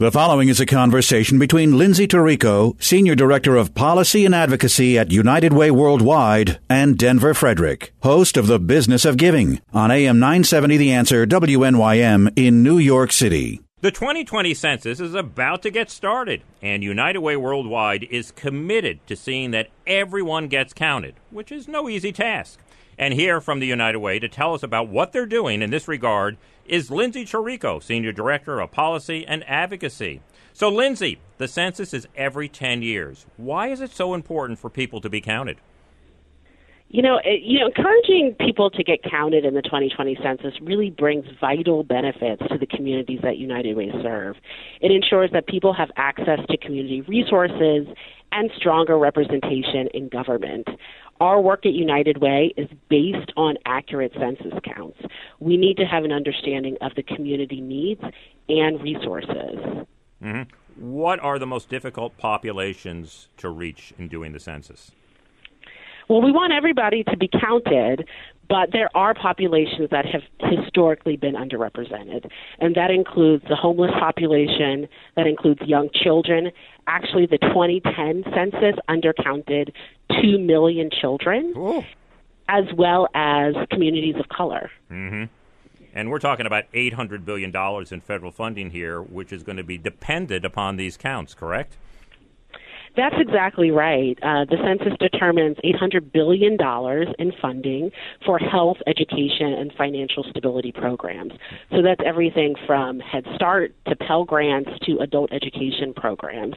The following is a conversation between Lindsay Torrico, Senior Director of Policy and Advocacy at United Way Worldwide, and Denver Frederick, host of The Business of Giving on AM 970 The Answer WNYM in New York City. The 2020 census is about to get started, and United Way Worldwide is committed to seeing that everyone gets counted, which is no easy task. And here from the United Way to tell us about what they're doing in this regard is Lindsay Torrico, Senior Director of Policy and Advocacy. So, Lindsay, the census is every 10 years. Why is it so important for people to be counted? You know, it, you know, encouraging people to get counted in the 2020 census really brings vital benefits to the communities that United Way serve. It ensures that people have access to community resources and stronger representation in government. Our work at United Way is based on accurate census counts. We need to have an understanding of the community needs and resources. Mm-hmm. What are the most difficult populations to reach in doing the census? Well, we want everybody to be counted, but there are populations that have historically been underrepresented, and that includes the homeless population, that includes young children. Actually, the 2010 census undercounted 2 million children, Ooh. as well as communities of color. Mm-hmm. And we're talking about $800 billion in federal funding here, which is going to be dependent upon these counts, correct? That's exactly right. Uh, the census determines $800 billion in funding for health, education, and financial stability programs. So that's everything from Head Start to Pell Grants to adult education programs.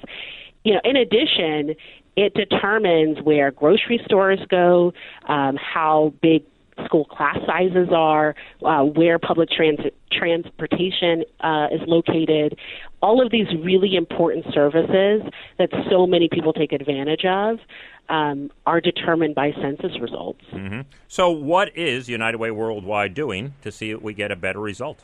You know, in addition, it determines where grocery stores go, um, how big school class sizes are, uh, where public transit transportation uh, is located, all of these really important services that so many people take advantage of um, are determined by census results. Mm-hmm. So, what is United Way Worldwide doing to see that we get a better result?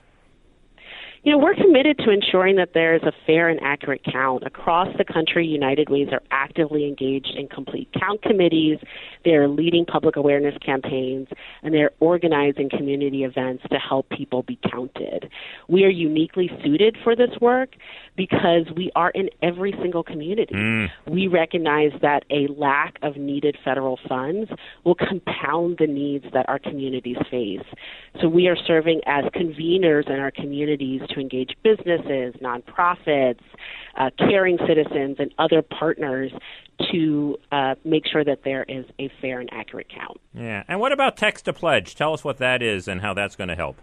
You know, we're committed to ensuring that there is a fair and accurate count. Across the country, United Ways are actively engaged in complete count committees. They're leading public awareness campaigns, and they're organizing community events to help people be counted. We are uniquely suited for this work because we are in every single community. Mm. We recognize that a lack of needed federal funds will compound the needs that our communities face. So we are serving as conveners in our communities to engage businesses, nonprofits, uh, caring citizens, and other partners to uh, make sure that there is a fair and accurate count. Yeah. And what about text to pledge? Tell us what that is and how that's going to help.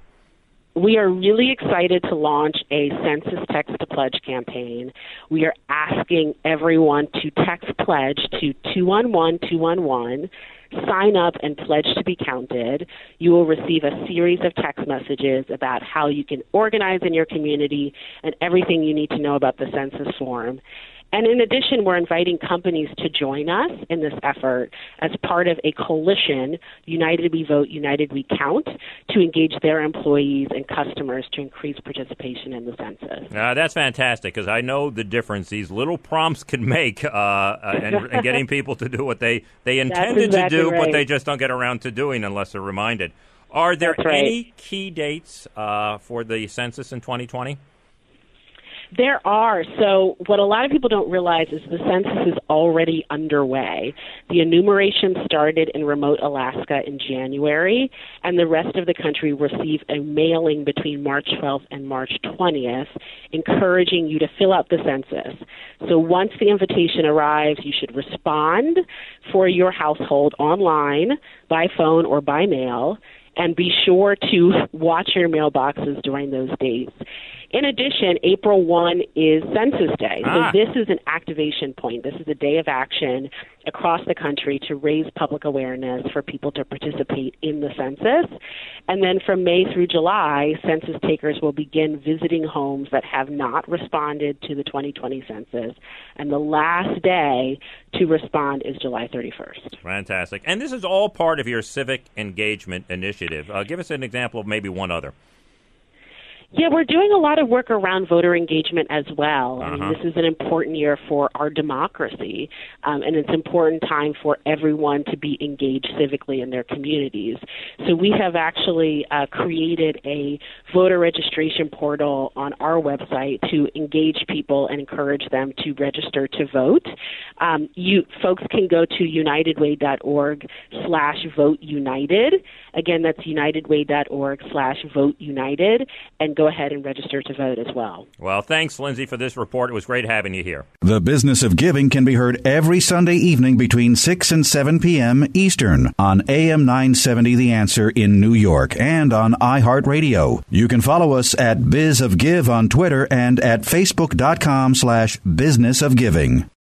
We are really excited to launch a census text to pledge campaign. We are asking everyone to text pledge to 211 211 sign up and pledge to be counted. You will receive a series of text messages about how you can organize in your community and everything you need to know about the census form. And in addition, we're inviting companies to join us in this effort as part of a coalition, United We Vote, United We Count, to engage their employees and customers to increase participation in the census. Uh, that's fantastic because I know the difference these little prompts can make uh, uh, and, and, getting people to do what they, they intended exactly to do, right. but they just don't get around to doing unless they're reminded. Are there right. any key dates uh, for the census in 2020? There are. So, what a lot of people don't realize is the census is already underway. The enumeration started in remote Alaska in January, and the rest of the country received a mailing between March 12th and March 20th encouraging you to fill out the census. So, once the invitation arrives, you should respond for your household online, by phone, or by mail and be sure to watch your mailboxes during those days. In addition, April 1 is Census Day. Ah. So this is an activation point. This is a day of action across the country to raise public awareness for people to participate in the census. And then from May through July, census takers will begin visiting homes that have not responded to the 2020 census. And the last day to respond is July 31st. Fantastic. And this is all part of your civic engagement initiative. Uh, give us an example of maybe one other. Yeah, we're doing a lot of work around voter engagement as well. Uh-huh. I mean, Uh-huh. this is an important year for our democracy, um, and it's an important time for everyone to be engaged civically in their communities. So we have actually uh, created a voter registration portal on our website to engage people and encourage them to register to vote. Um, you folks can go to unitedway.org slash vote. Again, that's unitedway.org slash vote united, and go ahead and register to vote as well. Well, thanks, Lindsay, for this report. It was great having you here. The Business of Giving can be heard every Sunday evening between 6 and 7 p.m. Eastern on AM 970 The Answer in New York and on iHeartRadio. You can follow us at Biz of Give on Twitter and at facebook.com slash business of giving.